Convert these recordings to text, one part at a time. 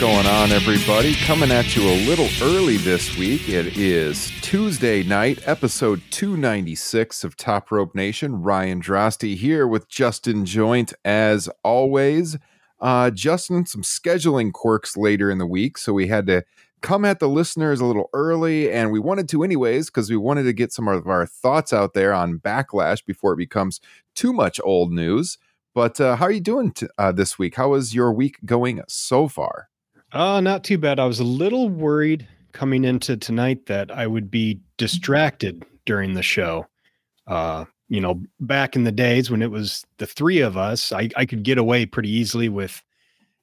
Going on, everybody? Coming at you a little early this week. It is Tuesday night, episode 296 of Top Rope Nation. Ryan Drosty here with Justin Joint, as always. Uh, Justin, some scheduling quirks later in the week, so we had to come at the listeners a little early, and we wanted to anyways because we wanted to get some of our thoughts out there on backlash before it becomes too much old news. But uh, how are you doing t- uh, this week? How is your week going so far? Uh, not too bad. I was a little worried coming into tonight that I would be distracted during the show. Uh, you know, back in the days when it was the three of us, I, I could get away pretty easily with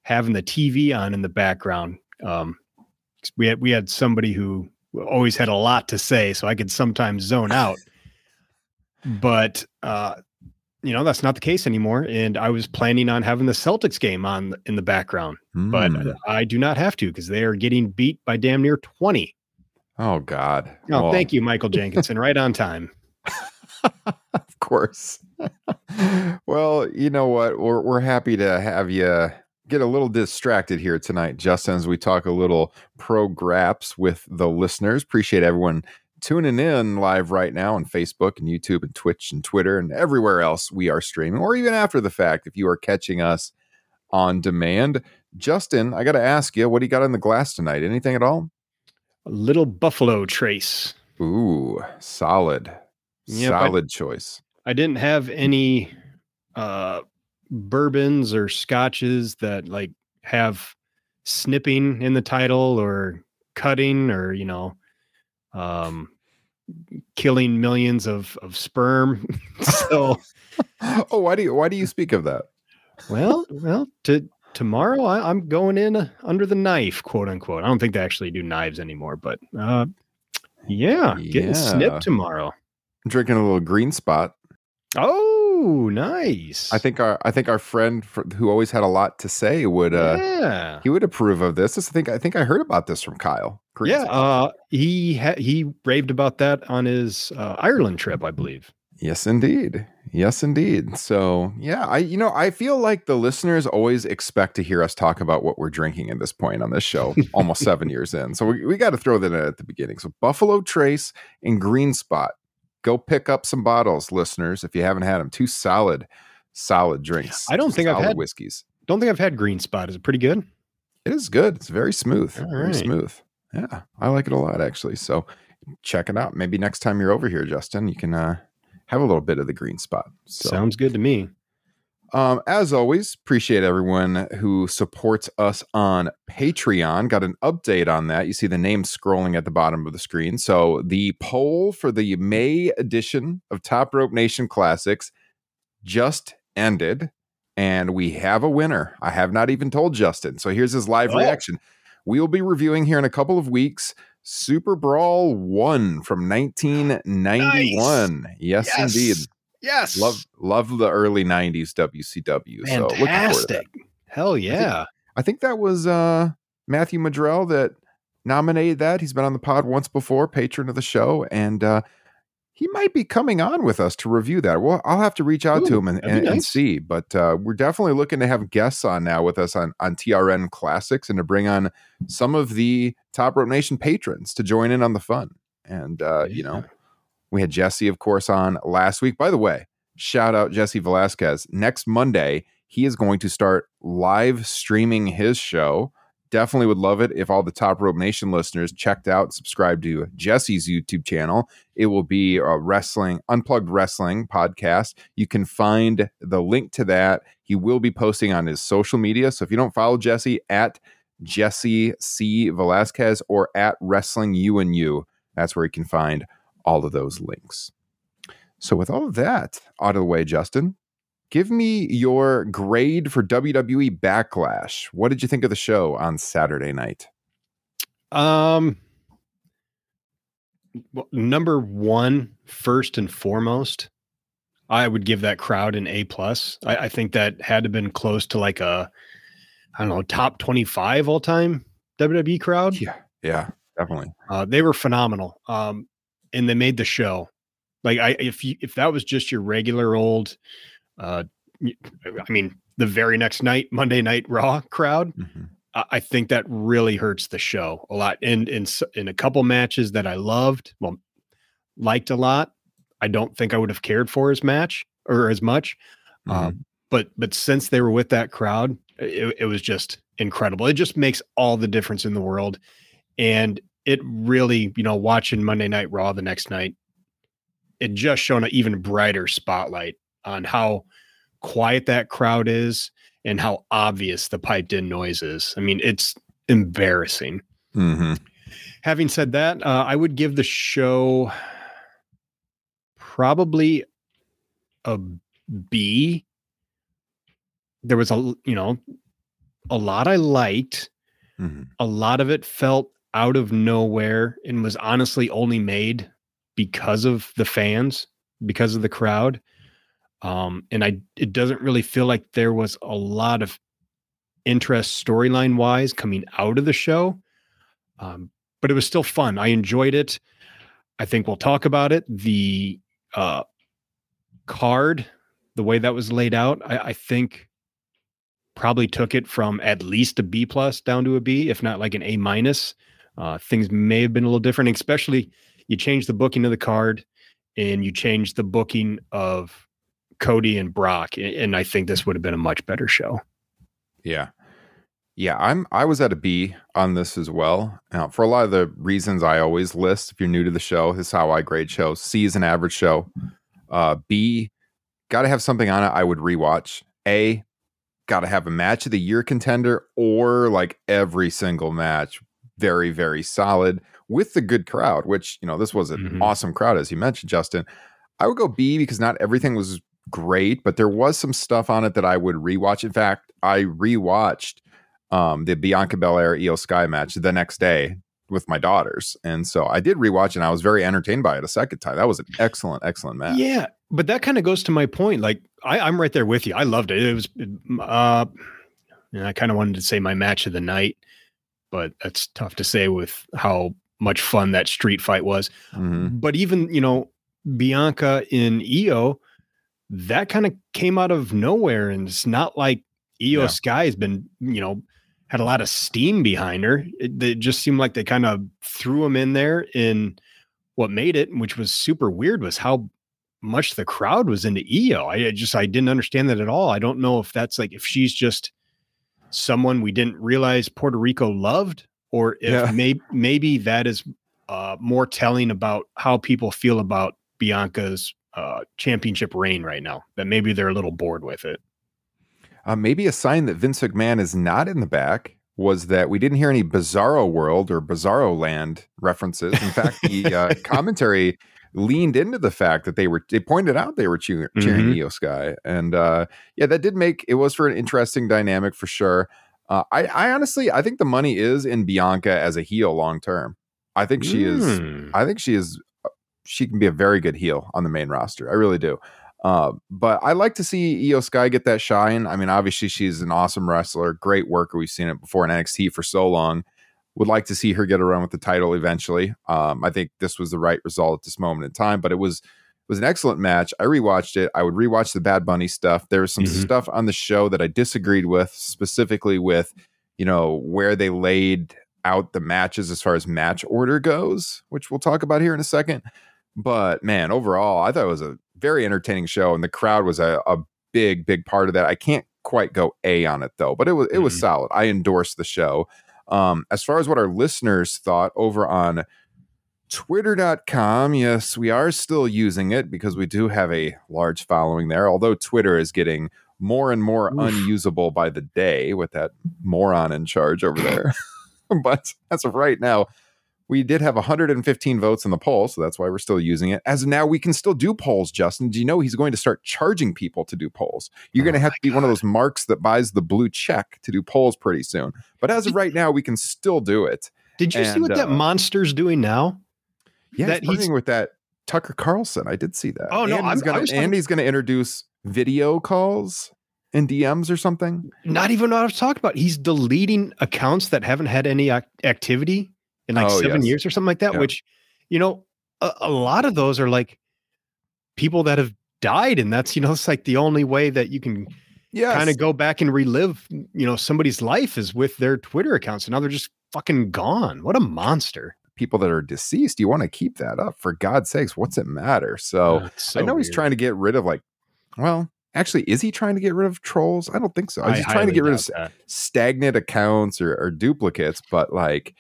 having the TV on in the background. Um, we had we had somebody who always had a lot to say, so I could sometimes zone out. But uh, you know, that's not the case anymore. And I was planning on having the Celtics game on in the background, but Hmm. I do not have to because they are getting beat by damn near 20. Oh God! Oh, Well, thank you, Michael Jenkinson. right on time. of course. well, you know what? We're we're happy to have you get a little distracted here tonight, Justin, as we talk a little pro graps with the listeners. Appreciate everyone tuning in live right now on Facebook and YouTube and Twitch and Twitter and everywhere else we are streaming, or even after the fact if you are catching us on demand. Justin, I got to ask you, what do you got in the glass tonight? Anything at all? A little Buffalo Trace. Ooh, solid, Yep, I- solid choice. I didn't have any uh, bourbons or scotches that like have snipping in the title or cutting or you know um killing millions of of sperm so oh, why do you why do you speak of that? well well to tomorrow I, i'm going in uh, under the knife quote unquote i don't think they actually do knives anymore but uh yeah getting Yeah. snipped tomorrow I'm drinking a little green spot. oh nice I think our I think our friend fr- who always had a lot to say would uh yeah he would approve of this. This I think I think I heard about this from Kyle. Green Yeah, uh, he ha- he raved about that on his uh, Ireland trip, I believe. yes, indeed. Yes, indeed. So yeah, I you know I feel like the listeners always expect to hear us talk about what we're drinking at this point on this show, almost seven years in. So we, we got to throw that in at the beginning. So Buffalo Trace and Green Spot. Go pick up some bottles, listeners, if you haven't had them. Two solid, solid drinks. I don't think I've had- whiskeys. Don't think I've had Green Spot. Is it pretty good? It is good. It's very smooth. All very smooth. Yeah, I like it a lot actually. So check it out. Maybe next time you're over here, Justin, you can uh, have a little bit of the green spot. So, Sounds good to me. um, as always, appreciate everyone who supports us on Patreon. Got an update on that. You see the name scrolling at the bottom of the screen. So the poll for the May edition of Top Rope Nation Classics just ended, and we have a winner. I have not even told Justin. So here's his live Oh. reaction. We will be reviewing here in a couple of weeks. Super Brawl 1 from 1991. Yes, indeed. Yes. Love love the early 90s WCW. So looking forward to that. Fantastic. Hell yeah. I think that was uh Matthew Madrell that nominated that. He's been on the pod once before, patron of the show, and uh he might be coming on with us to review that. Well, I'll have to reach out to him and, that'd be and, and see. But uh, we're definitely looking to have guests on now with us on, on TRN Classics and to bring on some of the Top Rope Nation patrons to join in on the fun. And, uh, you know, we had Jesse, of course, on last week. By the way, shout out Jesse Velasquez. Next Monday, he is going to start live streaming his show. Definitely would love it if all the Top Rope Nation listeners checked out, subscribed to Jesse's YouTube channel. It will be a wrestling, unplugged wrestling podcast. You can find the link to that. He will be posting on his social media. So if you don't follow Jesse at Jesse C. Velasquez or at Wrestling You and You, that's where you can find all of those links. So, with all of that out of the way, Justin, give me your grade for WWE Backlash. What did you think of the show on Saturday night? Um, well, number one, first and foremost, I would give that crowd an A plus. I, I think that had to been close to like a, I don't know, top twenty five all time WWE crowd. Yeah, yeah, definitely. Uh, they were phenomenal, um, and they made the show. Like I, if you if that was just your regular old, uh, I mean, the very next night, Monday Night Raw crowd, Mhm. I I think that really hurts the show a lot. And in in a couple matches that I loved, well, liked a lot, I don't think I would have cared for as match or as much. Uh, Mhm. but but since they were with that crowd, it, it was just incredible. It just makes all the difference in the world, and it really, you know, watching Monday Night Raw the next night, it just shone an even brighter spotlight on how quiet that crowd is and how obvious the piped in noise is. I mean, it's embarrassing. Mhm. Having said that, uh, I would give the show probably a B. There was a, you know, a lot I liked. Mhm. A lot of it felt out of nowhere and was honestly only made because of the fans, because of the crowd. Um, and I, it doesn't really feel like there was a lot of interest storyline wise coming out of the show. Um, but it was still fun. I enjoyed it. I think we'll talk about it. The uh, card, the way that was laid out, I, I think probably took it from at least a B plus down to a B, if not like an A minus. Uh, things may have been a little different, especially you change the booking of the card and you change the booking of Cody and Brock. And I think this would have been a much better show. Yeah. Yeah, I'm I was at a B on this as well. Now, for a lot of the reasons I always list, if you're new to the show, this is how I grade shows. C is an average show. Uh B, gotta have something on it I would rewatch. A, gotta have a match of the year contender or like every single match. Very, very solid with the good crowd, which, you know, this was an Mhm. awesome crowd, as you mentioned, Justin. I would go B because not everything was great, but there was some stuff on it that I would rewatch. In fact, I rewatched um, the Bianca Belair Io Sky match the next day with my daughters, and so I did rewatch, and I was very entertained by it a second time. That was an excellent, excellent match. Yeah, but that kind of goes to my point. Like I, I'm right there with you. I loved it. It was, uh, and I kind of wanted to say my match of the night, but that's tough to say with how much fun that street fight was. Mhm. But even you know Bianca in Io, that kind of came out of nowhere, and it's not like Io Yeah. Sky has been you know had a lot of steam behind her. It, it just seemed like they kind of threw him in there. In what made it, which was super weird, was how much the crowd was into Io. I, just I didn't understand that at all. I don't know if that's like if she's just someone we didn't realize Puerto Rico loved, or if Yeah. may, maybe that is uh, more telling about how people feel about Bianca's uh, championship reign right now. That maybe they're a little bored with it. Uh, maybe a sign that Vince McMahon is not in the back was that we didn't hear any Bizarro World or Bizarro Land references. In fact, the uh, commentary leaned into the fact that they were they pointed out they were cheering, cheering Mhm. Io Sky, and uh, yeah, that did make it was for an interesting dynamic for sure. Uh, I, I honestly I think the money is in Bianca as a heel long term. I think she is Hmm. I think she is she can be a very good heel on the main roster. I really do. Uh, but I like to see Io Sky get that shine. I mean, obviously she's an awesome wrestler, great worker. We've seen it before in NXT for so long. Would like to see her get a run with the title eventually. Um, I think this was the right result at this moment in time, but it was it was an excellent match. I rewatched it. I would rewatch the Bad Bunny stuff. There was some Mhm. stuff on the show that I disagreed with, specifically with you know where they laid out the matches as far as match order goes, which we'll talk about here in a second. But man, overall, I thought it was a very entertaining show, and the crowd was a, a big, big part of that. I can't quite go A on it though, but it was it was Mhm. solid. I endorsed the show. Um, as far as what our listeners thought over on twitter.com, yes, we are still using it because we do have a large following there, although Twitter is getting more and more Oof. unusable by the day with that moron in charge over there. but as of right now, we did have 115 votes in the poll, so that's why we're still using it. As now, we can still do polls, Justin. Do you know he's going to start charging people to do polls? You're going to Oh have to be one of those marks that buys the blue check to do polls pretty soon. But as of right now, we can still do it. Did you see and, what that uh, monster's doing now? Yeah, that he's with that Tucker Carlson. I did see that. Oh, no, and I'm- he's I gonna talking- he's gonna introduce video calls and DMs or something. not even what I was talking about. He's deleting accounts that haven't had any ac- activity in like Oh, seven yes. years or something like that. Yeah. Which, you know, a, a lot of those are like people that have died, and that's you know, it's like the only way that you can Yeah, kind of go back and relive, you know, somebody's life is with their Twitter accounts, and now they're just fucking gone. What a monster! people that are deceased. You want to keep that up for God's sakes. What's it matter? So ah, it's so I know he's trying to get rid of like, well, actually, is he trying to get rid of trolls? I don't think so. I He's trying to get rid of that. stagnant accounts or, or duplicates, but like,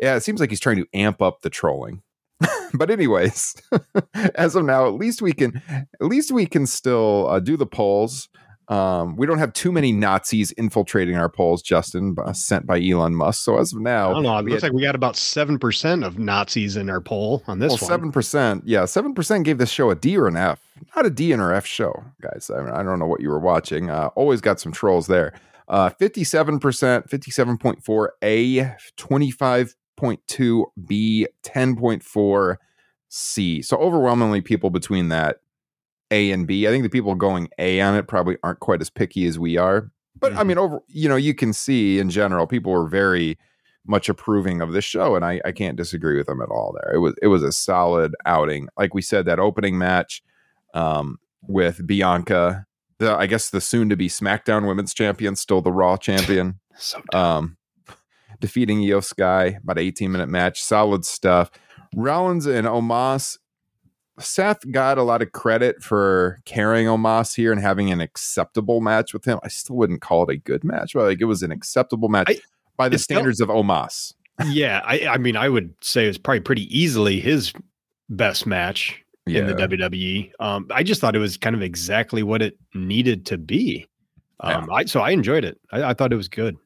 yeah, it seems like he's trying to amp up the trolling. but anyways, as of now, at least we can, at least we can still uh, do the polls. Um, we don't have too many Nazis infiltrating our polls, Justin, uh, sent by Elon Musk. So as of I now, don't know. It looks had- like we got about seven percent of Nazis in our poll on this well, one. seven percent. Yeah, seven percent gave this show a D or an F. Not a D or F show, guys. I, mean, I don't know what you were watching. Uh, always got some trolls there. Uh, Fifty-seven percent, fifty-seven point four A, twenty-five point two B, ten point four C. So overwhelmingly, people between that A and B. I think the people going A on it probably aren't quite as picky as we are. But I Mhm. mean, over you know, you can see in general, people were very much approving of this show, and I, I can't disagree with them at all. There, it was it was a solid outing. Like we said, that opening match um, with Bianca, the I guess the soon to be SmackDown Women's Champion, still the Raw Champion, So um, defeating Io Sky, about 18 minute match, solid stuff. Rollins and Omos. Seth got a lot of credit for carrying Omos here and having an acceptable match with him. I still wouldn't call it a good match, but like it was an acceptable match I- by the felt- standards of Omos. yeah, I, I mean, I would say it's probably pretty easily his best match in the WWE. Um, I just thought it was kind of exactly what it needed to be. Um, I so I enjoyed it. I, I thought it was good.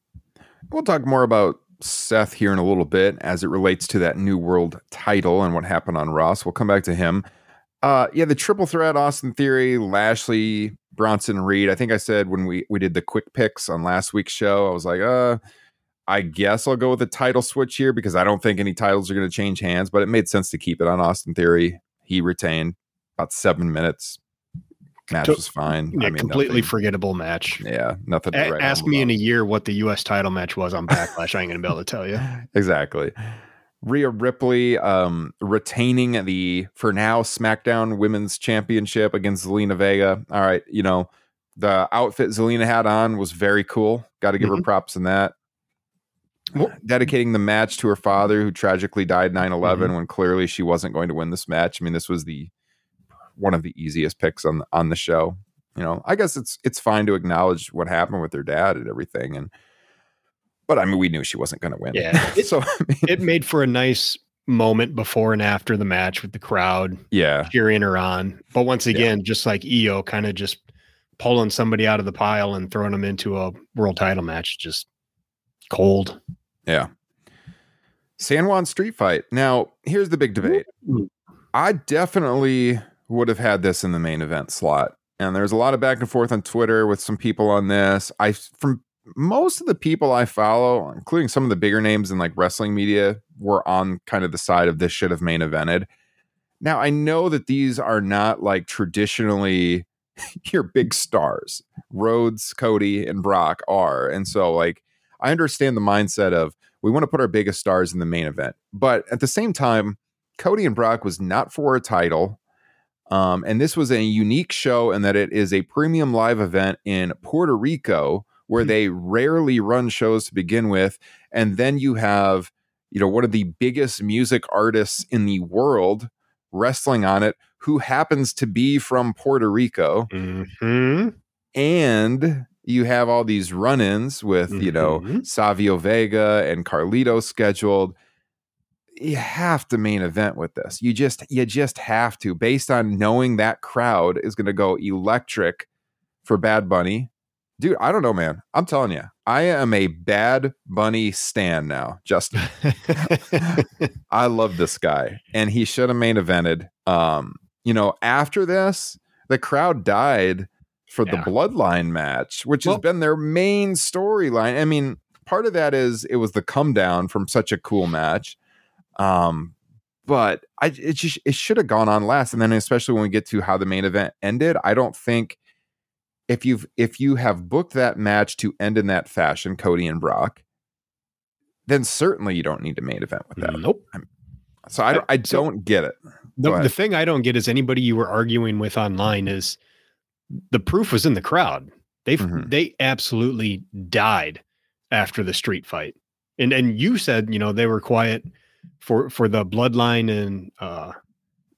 We'll talk more about Seth here in a little bit as it relates to that new world title and what happened on Ross. We'll come back to him. Uh, yeah, the triple threat, Austin Theory, Lashley, Bronson Reed. I think I said when we we did the quick picks on last week's show, I was like, uh, I guess I'll go with the title switch here because I don't think any titles are going to change hands, but it made sense to keep it on Austin Theory. He retained about seven minutes. Match was fine. Yeah, I mean, completely nothing- forgettable match. yeah, nothing. to A- write ask me in a year what the U.S. title match was on Backlash. I ain't gonna be able to tell you. exactly. Rhea Ripley um, retaining the for now SmackDown Women's Championship against Zelina Vega. All right, you know the outfit Zelina had on was very cool. Got to give her props in that. Well- Dedicating the match to her father, who tragically died 9 11 when clearly she wasn't going to win this match. I mean, this was the one of the easiest picks on on the show. You know, I guess it's it's fine to acknowledge what happened with her dad and everything, and but I mean, we knew she wasn't going to win. Yeah, it- so I mean, It made for a nice moment before and after the match with the crowd yeah, cheering her on. But once again, just like Io, kind of just pulling somebody out of the pile and throwing them into a world title match, just cold. yeah. San Juan Street Fight. Now, here's the big debate. I definitely would have had this in the main event slot. And there's a lot of back and forth on Twitter with some people on this. I from most of the people I follow, including some of the bigger names in like wrestling media, were on kind of the side of this should have main evented. Now I know that these are not like traditionally your big stars. Rhodes, Cody, and Brock are. And so like I understand the mindset of we want to put our biggest stars in the main event. But at the same time, Cody and Brock was not for a title. Um, and this was a unique show in that it is a premium live event in Puerto Rico where Hmm. they rarely run shows to begin with. And then you have, you know, one of the biggest music artists in the world wrestling on it who happens to be from Puerto Rico. Mm-hmm. And you have all these run ins with, you know, Mhm. Savio Vega and Carlito scheduled. You have to main event with this. You just you just have to, based on knowing that crowd is going to go electric for Bad Bunny. Dude, I don't know, man. I'm telling you, I am a Bad Bunny stan now. Justin, I love this guy, and he should have main evented. Um, you know, after this, the crowd died for the bloodline match, which has been their main storyline. I mean, part of that is it was the come down from such a cool match. Um, but I it just it should have gone on last. And then especially when we get to how the main event ended, I don't think if you've if you have booked that match to end in that fashion, Cody and Brock, then certainly you don't need a main event with that. Nope. So I don't, I So- don't get it. The, the thing I don't get is anybody you were arguing with online is the proof was in the crowd. They Mhm. they absolutely died after the street fight, and and you said you know they were quiet for for the bloodline and uh,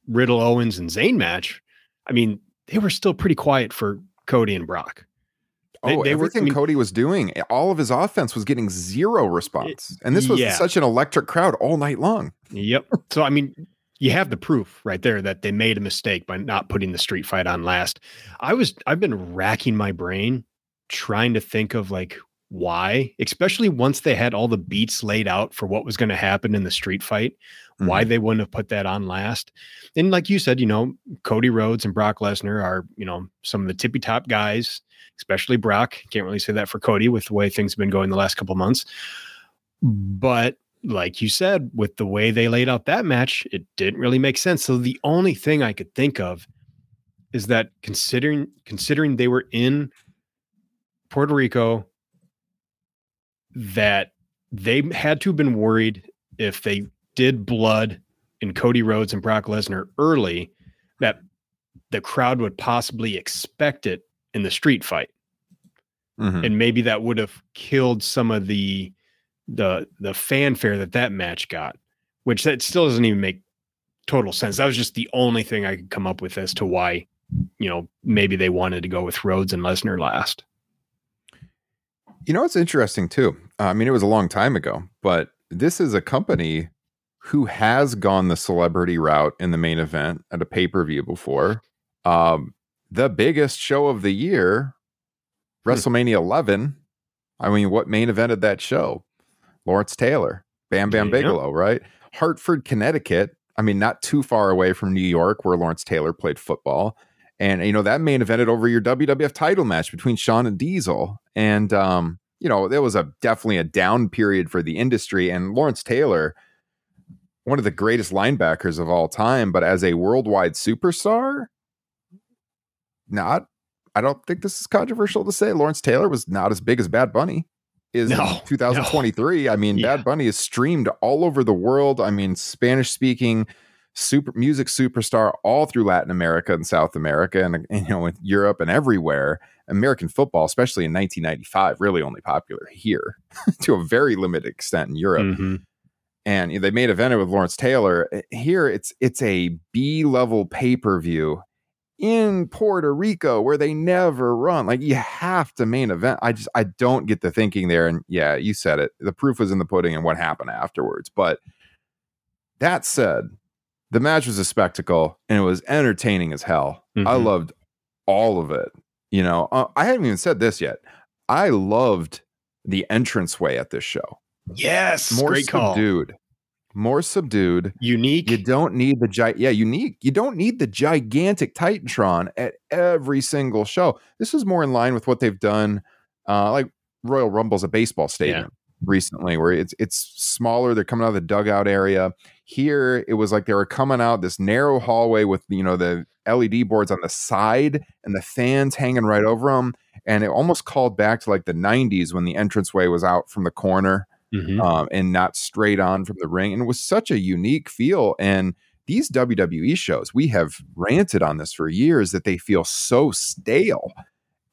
Riddle Owens and Zayn match. I mean, they were still pretty quiet for Cody and Brock. They- oh, they were- I everything mean- Cody was doing, all of his offense was getting zero response, and this was yeah. such an electric crowd all night long. Yep. So I mean, you have the proof right there that they made a mistake by not putting the street fight on last. I was I've been racking my brain trying to think of like why, especially once they had all the beats laid out for what was going to happen in the street fight, why Mm-hmm. they wouldn't have put that on last. And like you said, you know, Cody Rhodes and Brock Lesnar are, you know, some of the tippy top guys, especially Brock. Can't really say that for Cody with the way things have been going the last couple months. But like you said, with the way they laid out that match, it didn't really make sense. So the only thing I could think of is that considering considering they were in Puerto Rico, that they had to have been worried if they did blood in Cody Rhodes and Brock Lesnar early, that the crowd would possibly expect it in the street fight Mhm. and maybe that would have killed some of the the the fanfare that that match got which that still doesn't even make total sense that was just the only thing i could come up with as to why you know maybe they wanted to go with Rhodes and Lesnar last You know, it's interesting too. I mean, it was a long time ago, but this is a company who has gone the celebrity route in the main event at a pay per view before. Um, the biggest show of the year, Hmm. WrestleMania 11. I mean, what main evented that show? Lawrence Taylor, Bam Bam Yeah. Bigelow, right? Hartford, Connecticut. I mean, not too far away from New York, where Lawrence Taylor played football. And you know that main evented over your WWF title match between Shawn and Diesel, and um, you know there was a definitely a down period for the industry. And Lawrence Taylor, one of the greatest linebackers of all time, but as a worldwide superstar, not. I don't think this is controversial to say. Lawrence Taylor was not as big as Bad Bunny is No, in 2023. I mean, Yeah. Bad Bunny is streamed all over the world. I mean, Spanish speaking super music superstar all through Latin America and South America and, and, you know with Europe and everywhere. American football, especially in 1995, really only popular here to a very limited extent in Europe. Mhm. And you know, they made event with Lawrence Taylor. Uh, Here, it's it's a B level pay per view in Puerto Rico where they never run. Like you have to main event. I just I don't get the thinking there. And yeah, you said it. The proof was in the pudding and what happened afterwards. But that said, the match was a spectacle and it was entertaining as hell. I Mhm. loved all of it. You know, uh, I haven't even said this yet. I loved the entranceway at this show. yes More great call subdued. More subdued. unique You don't need the gi- yeah, unique. You don't need the gigantic Titantron at every single show. This is more in line with what they've done, uh, like Royal Rumble's a baseball stadium recently, where it's it's smaller. They're coming out of the dugout area. Here, it was like they were coming out this narrow hallway with you know the LED boards on the side and the fans hanging right over them, and it almost called back to like the '90s when the entranceway was out from the corner Mhm. um, and not straight on from the ring. And it was such a unique feel. And these WWE shows, we have ranted on this for years that they feel so stale.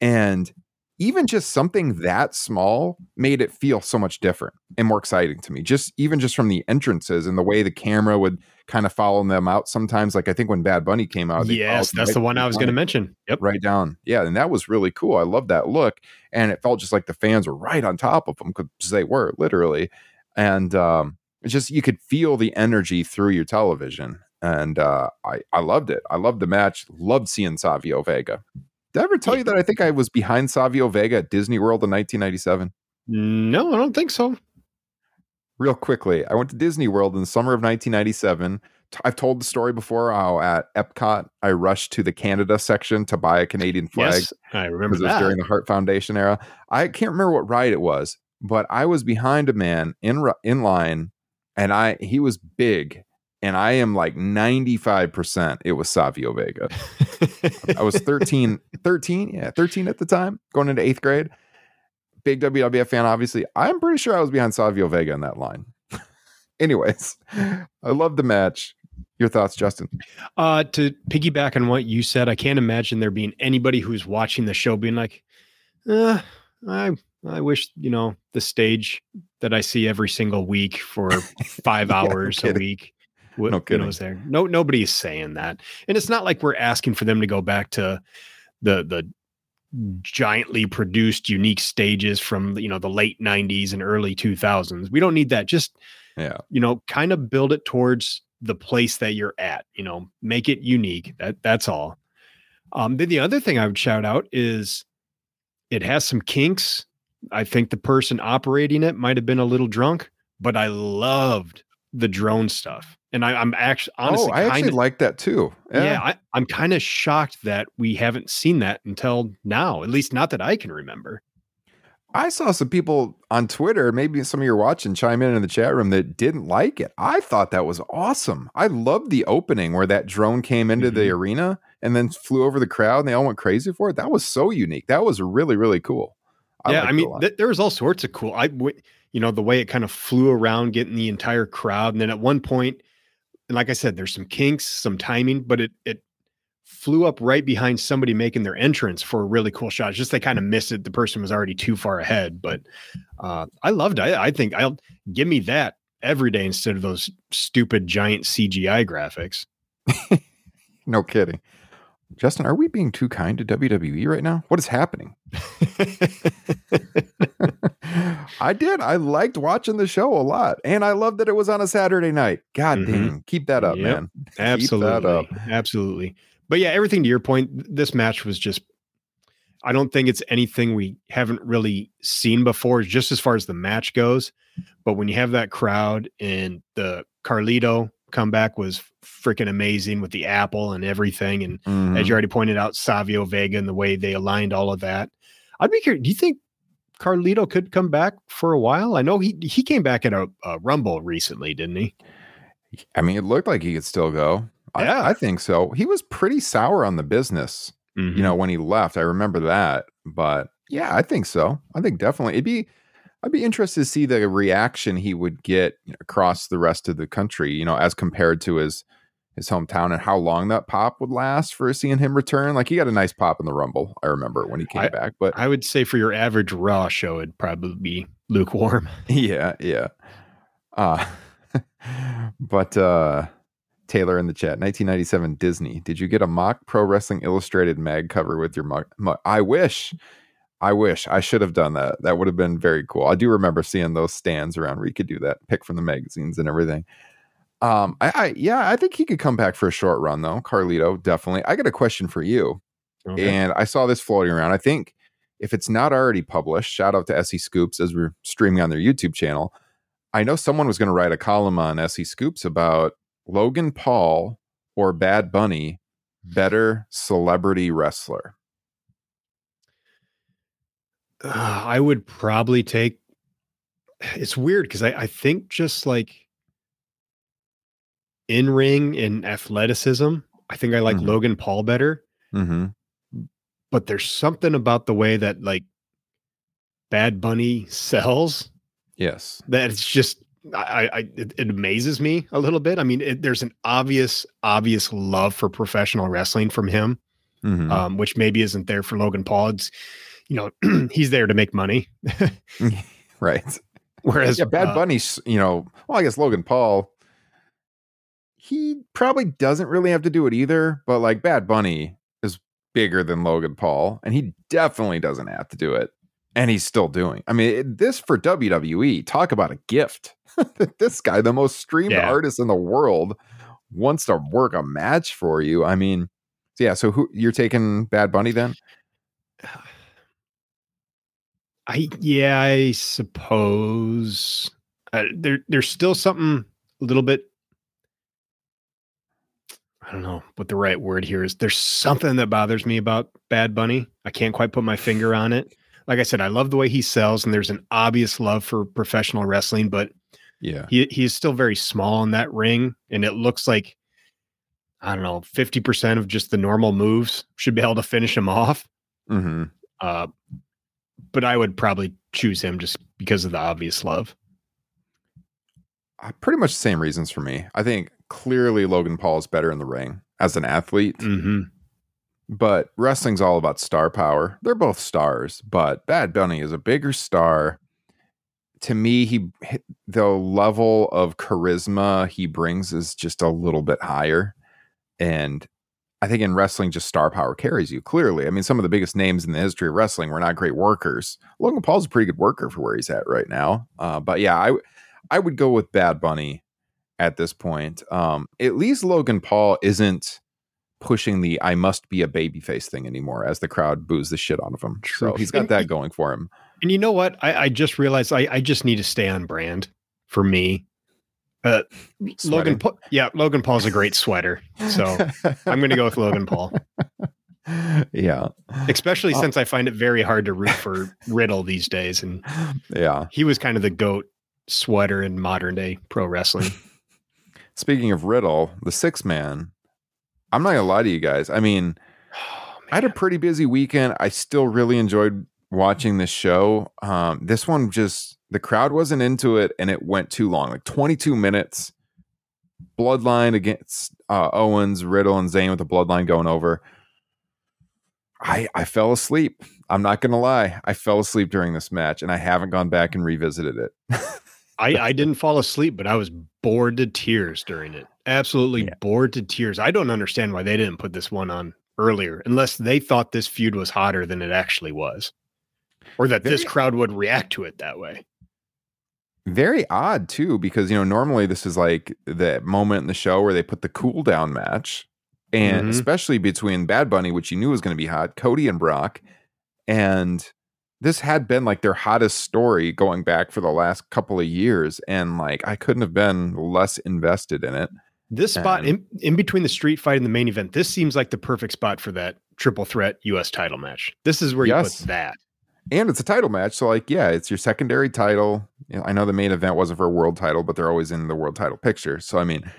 And even just something that small made it feel so much different and more exciting to me. Just even just from the entrances and the way the camera would kind of follow them out sometimes. Like I think when Bad Bunny came out, yes that's right the one i was going to mention yep right down. Yeah, and that was really cool. I love that look, and it felt just like the fans were right on top of them because they were literally, and um, it's just you could feel the energy through your television, and uh, I I loved it. I loved the match. Loved seeing Savio Vega. Did I ever tell you that I think I was behind Savio Vega at Disney World in 1997? no i don't think so real quickly, I went to Disney World in the summer of 1997. I've told the story before how at Epcot I rushed to the Canada section to buy a Canadian flag yes i remember because it was during the Hart Foundation era. I can't remember what ride it was, but I was behind a man in in line, and I he was big, and I am like 95% it was Savio Vega. I was 13, 13, yeah, 13 at the time, going into eighth grade. Big WWF fan, obviously. I'm pretty sure I was behind Savio Vega in that line. Anyways, I love the match. Your thoughts, Justin? Uh, to piggyback on what you said, I can't imagine there being anybody who's watching the show being like, uh, I I wish you know the stage that I see every single week for five Yeah, hours a week. Wa- No kidding. was there. No, nobody is saying that, and it's not like we're asking for them to go back to the the giantly produced unique stages from you know the late 90s and early 2000s we don't need that just Yeah. you know kind of build it towards the place that you're at you know make it unique that that's all um then the other thing i would shout out is it has some kinks i think the person operating it might have been a little drunk but i loved the drone stuff and I, i'm actually honestly oh, I kind of like that too. yeah, I, I'm kind of shocked that we haven't seen that until now, at least not that I can remember. I saw some people on Twitter, maybe some of you are watching, chime in in the chat room that didn't like it. I thought that was awesome. I loved the opening where that drone came into the Mm-hmm. arena and then flew over the crowd and they all went crazy for it. That was so unique. That was really, really cool. yeah, I mean, th- there was all sorts of cool. I, w- you know, the way it kind of flew around, getting the entire crowd, and then at one point, and like I said, there's some kinks, some timing, but it it flew up right behind somebody making their entrance for a really cool shot. It's just they kind of missed it. The person was already too far ahead, but uh, I loved. It. I, I think I'll give me that every day instead of those stupid giant CGI graphics. no kidding. Justin, are we being too kind to WWE right now? What is happening? I did. I liked watching the show a lot. And I loved that it was on a Saturday night. God Mhm. dang. Keep that up, Yep. man. Keep that Absolutely. up. Absolutely. But yeah, everything to your point, this match was just I don't think it's anything we haven't really seen before, just as far as the match goes. But when you have that crowd and the Carlito comeback was freaking amazing with the apple and everything. And Mhm. as you already pointed out, Savio Vega and the way they aligned all of that. I'd be curious. Do you think Carlito could come back for a while? I know he he came back at a, a Rumble recently, didn't he? I mean, it looked like he could still go. Yeah. I, I think so. He was pretty sour on the business, Mm-hmm. you know, when he left. I remember that. But yeah, I think so. I think definitely it'd be I'd be interested to see the reaction he would get you know, across the rest of the country, you know, as compared to his his hometown and how long that pop would last for seeing him return. Like he got a nice pop in the Rumble, I remember when he came back. But I would say for your average Raw show, it'd probably be lukewarm. yeah, yeah. Uh but uh Taylor in the chat, 1997 Disney. Did you get a mock Pro Wrestling Illustrated mag cover with your mug? mug? I wish. I wish I should have done that. That would have been very cool. I do remember seeing those stands around where you could do that, pick from the magazines and everything. Um, I, I yeah, I think he could come back for a short run though. Carlito, definitely. I got a question for you. And I saw this floating around. I think if it's not already published, shout out to SE Scoops as we're streaming on their YouTube channel. I know someone was going to write a column on SE Scoops about Logan Paul or Bad Bunny, better celebrity wrestler. Uh, I would probably take. It's weird because I, I think just like in ring and athleticism, I think I like Mhm. Logan Paul better. Mm-hmm. But there's something about the way that like Bad Bunny sells Yes. that it's just I, I it, it amazes me a little bit. I mean, it, there's an obvious obvious love for professional wrestling from him, Mhm. um, which maybe isn't there for Logan Paul. It's you know he's there to make money, right. whereas yeah, Bad uh, Bunny's, you know, well, I guess Logan Paul, he probably doesn't really have to do it either, but like Bad Bunny is bigger than Logan Paul, and he definitely doesn't have to do it. And he's still doing. I mean, it- this for WWE, talk about a gift. this guy, the most streamed Yeah. artist in the world, wants to work a match for you. I mean, yeah, so who you're taking Bad Bunny then? I yeah, I suppose uh, there there's still something a little bit. I don't know what the right word here is. There's something that bothers me about Bad Bunny. I can't quite put my finger on it. Like I said, I love the way he sells, and there's an obvious love for professional wrestling. But Yeah. He he's still very small in that ring, and it looks like I don't know, 50% of just the normal moves should be able to finish him off. hmm Uh, but I would probably choose him just because of the obvious love. Uh, pretty much the same reasons for me. I think clearly Logan Paul is better in the ring as an athlete, Mm-hmm. but wrestling's all about star power. They're both stars, but Bad Bunny is a bigger star. To me, he the level of charisma he brings is just a little bit higher, and I think in wrestling, just star power carries you. Clearly, I mean, some of the biggest names in the history of wrestling were not great workers. Logan Paul's a pretty good worker for where he's at right now. Uh, but yeah, I I would go with Bad Bunny at this point. Um, at least Logan Paul isn't pushing the "I must be a babyface" thing anymore, as the crowd boos the shit out of him. So he's got that going for him. And you know what? I, I just realized I, I just need to stay on brand for me. Uh, Logan, Paul, yeah, Logan Paul's a great sweater, so I'm going to go with Logan Paul. yeah, Especially Oh. since I find it very hard to root for Riddle these days, and yeah. he was kind of the goat sweater in modern day pro wrestling. Speaking of Riddle, the six man. I'm not gonna lie to you guys. I mean, Oh, I had a pretty busy weekend. I still really enjoyed watching this show. Um, this one just the crowd wasn't into it, and it went too long, like 22 minutes. Bloodline against uh, Owens, Riddle, and Zayn with the Bloodline going over. I I fell asleep. I'm not gonna lie. I fell asleep during this match, and I haven't gone back and revisited it. I, I didn't fall asleep, but I was bored to tears during it. Absolutely Yeah. bored to tears. I don't understand why they didn't put this one on earlier, unless they thought this feud was hotter than it actually was, or that this crowd would react to it that way. Very odd too because you know normally this is like the moment in the show where they put the cool down match and Mhm. especially between bad bunny which you knew was going to be hot cody and brock and this had been like their hottest story going back for the last couple of years and like i couldn't have been less invested in it This spot And- in, in between the street fight and the main event, this seems like the perfect spot for that triple threat U.S. title match. This is where you Yes. put that. And it's a title match so like yeah it's your secondary title. You know, i know the main event wasn't for a world title but they're always in the world title picture. So i mean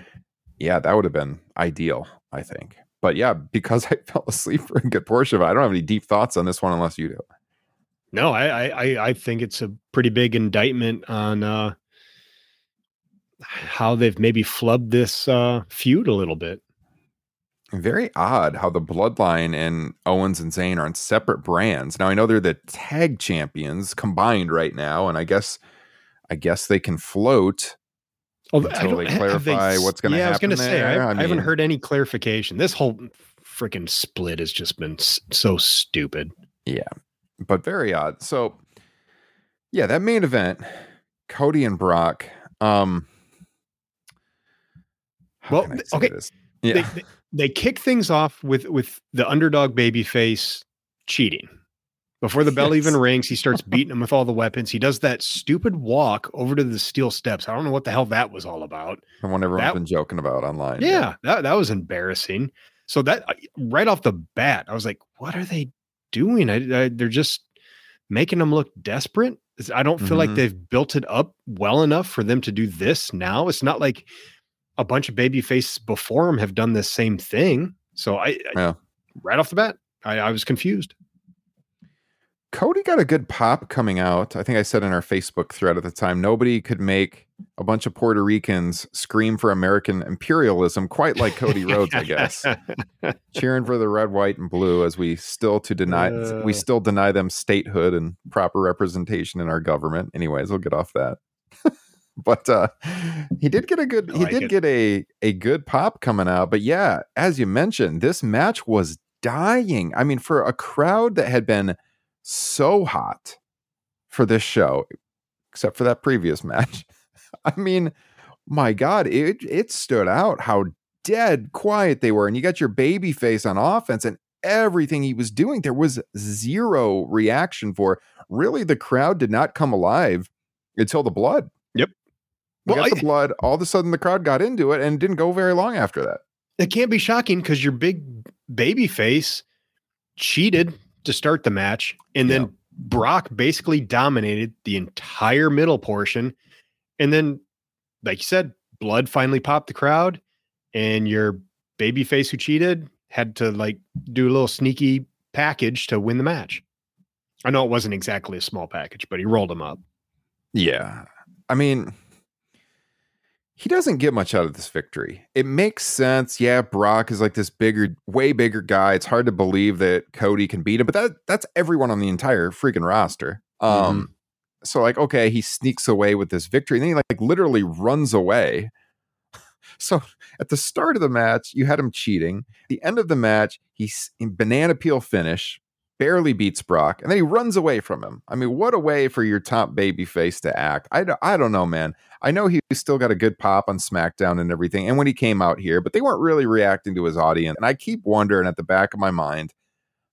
yeah that would have been ideal i think. But yeah because i fell asleep for a good portion of it i don't have any deep thoughts on this one unless you do. No, I, I I- think it's a pretty big indictment on uh, how they've maybe flubbed this uh, feud a little bit. Very odd how the bloodline and owens and Zayn are on separate brands now i know they're the tag champions combined right now and i guess i guess they can float Although, Until they clarify s- what's gonna Yeah, I was going to happen say I, I I haven't heard any clarification. This whole freaking split has just been so stupid. Yeah, but very odd. So yeah, that main event, Cody and Brock. Um Well, can I th- say okay, this? Yeah. they, they kick things off with with the underdog babyface cheating. Before the bell even rings, he starts beating him with all the weapons. He does that stupid walk over to the steel steps. I don't know what the hell that was all about. the one everyone's that- been joking about online. Yeah, that, that was embarrassing. So that right off the bat, I was like, "What are they doing? I, I, they're just making them look desperate." I don't feel like Mhm. they've built it up well enough for them to do this now. It's not like a bunch of baby faces before him have done this same thing. So I, I- right off the bat, I, I was confused. Cody got a good pop coming out. I think I said in our Facebook thread at the time, nobody could make a bunch of Puerto Ricans scream for American imperialism quite like Cody Rhodes, I guess. Cheering for the red, white, and blue as we still to deny we Uh. still deny them statehood and proper representation in our government. Anyways, we'll get off that. but uh he did get a good I he did it. get a a good pop coming out. But yeah, as you mentioned, this match was dying. I mean, for a crowd that had been so hot for this show, except for that previous match. I mean, my God, it it stood out how dead quiet they were. And you got your baby face on offense and everything he was doing, there was zero reaction for. Really, the crowd did not come alive until the blood. We Well, got I- the blood. All of a sudden, the crowd got into it and didn't go very long after that. It can't be shocking because your big baby face cheated to start the match, and then Yeah. Brock basically dominated the entire middle portion. And then like you said, blood finally popped the crowd, and your baby face who cheated had to like do a little sneaky package to win the match. I know it wasn't exactly a small package, but he rolled him up. Yeah. I mean, he doesn't get much out of this victory. It makes sense. Yeah, Brock is like this bigger, way bigger guy. It's hard to believe that Cody can beat him, but that that's everyone on the entire freaking roster. Um so like okay, he sneaks away with this victory and then he like literally runs away. So at the start of the match, you had him cheating. The end of the match, he's in banana peel finish, barely beats Brock, and then he runs away from him. I mean, what a way for your top baby face to act. I, don't- I don't know, man. I know he still got a good pop on SmackDown and everything, and when he came out here, but they weren't really reacting to his audience. And I keep wondering at the back of my mind,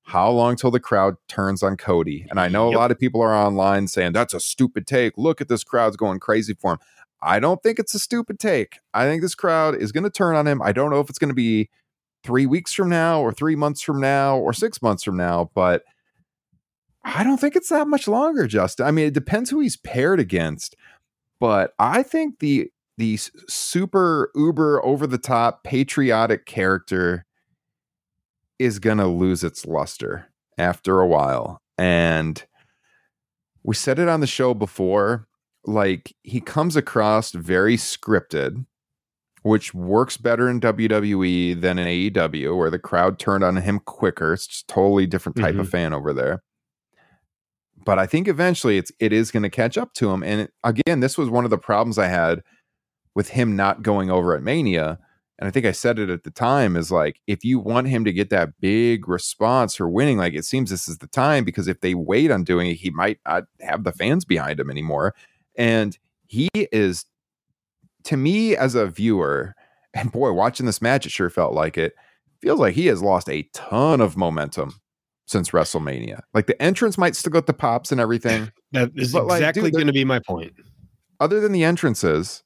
how long till the crowd turns on Cody? And I know Yep. a lot of people are online saying that's a stupid take. Look at this crowd's going crazy for him. I don't think it's a stupid take. I think this crowd is going to turn on him. I don't know if it's going to be three weeks from now or three months from now or six months from now, but I don't think it's that much longer, Justin. I mean, it depends who he's paired against, but I think the the super uber over the top patriotic character is going to lose its luster after a while. And we said it on the show before like he comes across very scripted which works better in WWE than in AEW where the crowd turned on him quicker. It's just totally different type of mm-hmm. fan over there. But I think eventually it's it is going to catch up to him. And it- again this was one of the problems I had with him not going over at Mania. And I think I said it at the time is like if you want him to get that big response for winning like it seems this is the time because if they wait on doing it he might not have the fans behind him anymore. And he is to me as a viewer and boy watching this match it sure felt like it feels like he has lost a ton of momentum since WrestleMania like the entrance might still get the pops and everything That is But, like, exactly going to be my point. other than the entrances,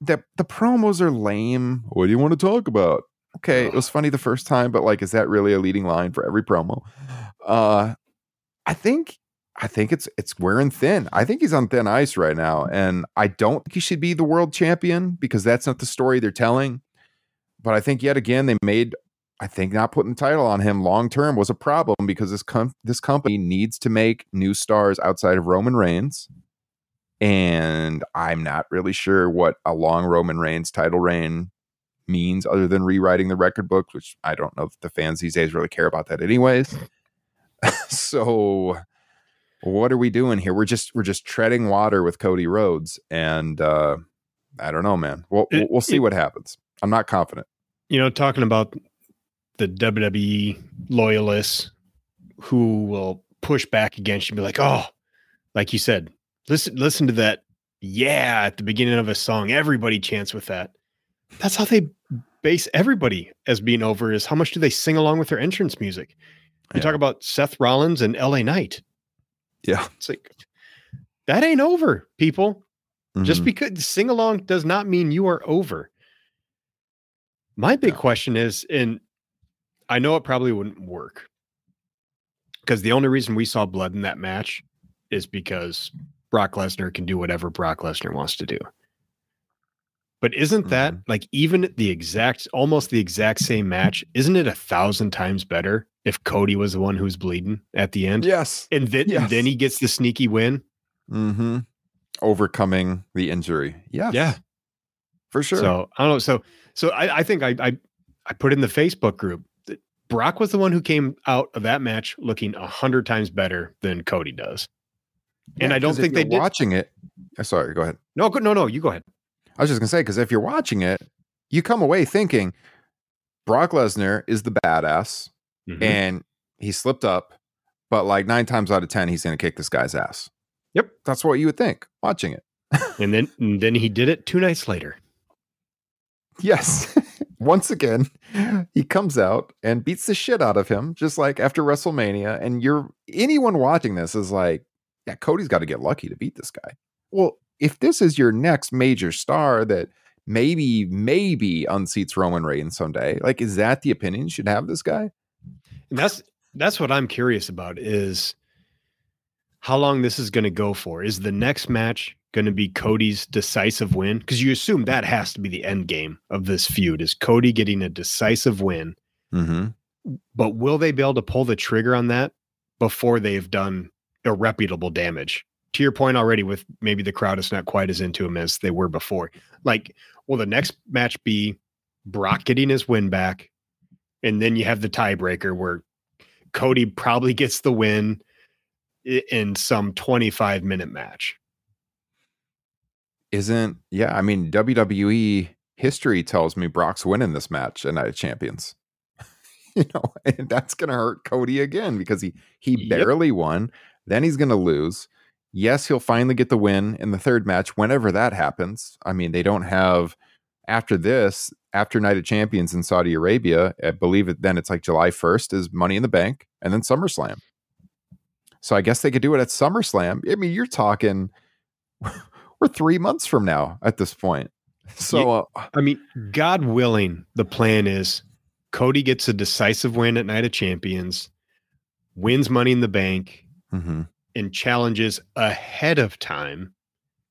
the the promos are lame. What do you want to talk about? Okay, it was funny the first time, but like, is that really a leading line for every promo? Uh, I think I think it's it's wearing thin. I think he's on thin ice right now, and I don't think he should be the world champion because that's not the story they're telling. But I think yet again they made. I think not putting the title on him long term was a problem because this com- this company needs to make new stars outside of Roman Reigns and I'm not really sure what a long Roman Reigns title reign means other than rewriting the record book, which I don't know if the fans these days really care about that anyways. so what are we doing here? We're just we're just treading water with Cody Rhodes and uh I don't know, man. We'll we'll, It- we'll see it- what happens. I'm not confident. You know, talking about the WWE loyalists who will push back against you and be like, oh, like you said, listen, listen to that. Yeah, at the beginning of a song, everybody chants with that. That's how they base everybody as being over is how much do they sing along with their entrance music? You Yeah. talk about Seth Rollins and LA Knight. Yeah. It's like that ain't over, people. Just Mhm. because sing along does not mean you are over. My big No. question is, and I know it probably wouldn't work because the only reason we saw blood in that match is because Brock Lesnar can do whatever Brock Lesnar wants to do. But isn't that Mm-hmm. like even the exact, almost the exact same match? Isn't it a thousand times better if Cody was the one who's bleeding at the end? yes. And then, and then he gets the sneaky win. Mm-hmm. Overcoming the injury. Yes. Yeah. For sure. So I don't know. So so I, I think I, I I put in the Facebook group that Brock was the one who came out of that match looking a hundred times better than Cody does. And Yeah, I don't think they did. watching it. uh, Sorry, go ahead. No, no, no. You go ahead. I was just gonna say because if you're watching it, you come away thinking Brock Lesnar is the badass Mhm. and he slipped up, but like nine times out of ten, he's gonna kick this guy's ass. Yep. That's what you would think watching it. and then and then he did it two nights later. Yes. Once again, he comes out and beats the shit out of him, just like after WrestleMania. And you're anyone watching this is like, yeah, Cody's got to get lucky to beat this guy. Well, if this is your next major star that maybe, maybe unseats Roman Reigns someday, like, is that the opinion you should have this guy? And that's that's what I'm curious about is how long this is going to go for. Is the next match going to be Cody's decisive win? Because you assume that has to be the end game of this feud is Cody getting a decisive win. Mm-hmm. But will they be able to pull the trigger on that before they've done irreputable damage? To your point already, with maybe the crowd is not quite as into him as they were before. Like, will the next match be Brock getting his win back? And then you have the tiebreaker where Cody probably gets the win in some 25 minute match. Isn't yeah? I mean, WWE history tells me Brock's winning this match and Night of Champions. you know, and that's gonna hurt Cody again because he he Yep. barely won. Then he's gonna lose. Yes, he'll finally get the win in the third match whenever that happens. I mean, they don't have after this, after Night of Champions in Saudi Arabia, I believe it then it's like July 1st is Money in the Bank and then SummerSlam. So I guess they could do it at SummerSlam. I mean, you're talking we're three months from now at this point. So uh, I mean, God willing, the plan is Cody gets a decisive win at Night of Champions, wins money in the bank, mhm, and challenges ahead of time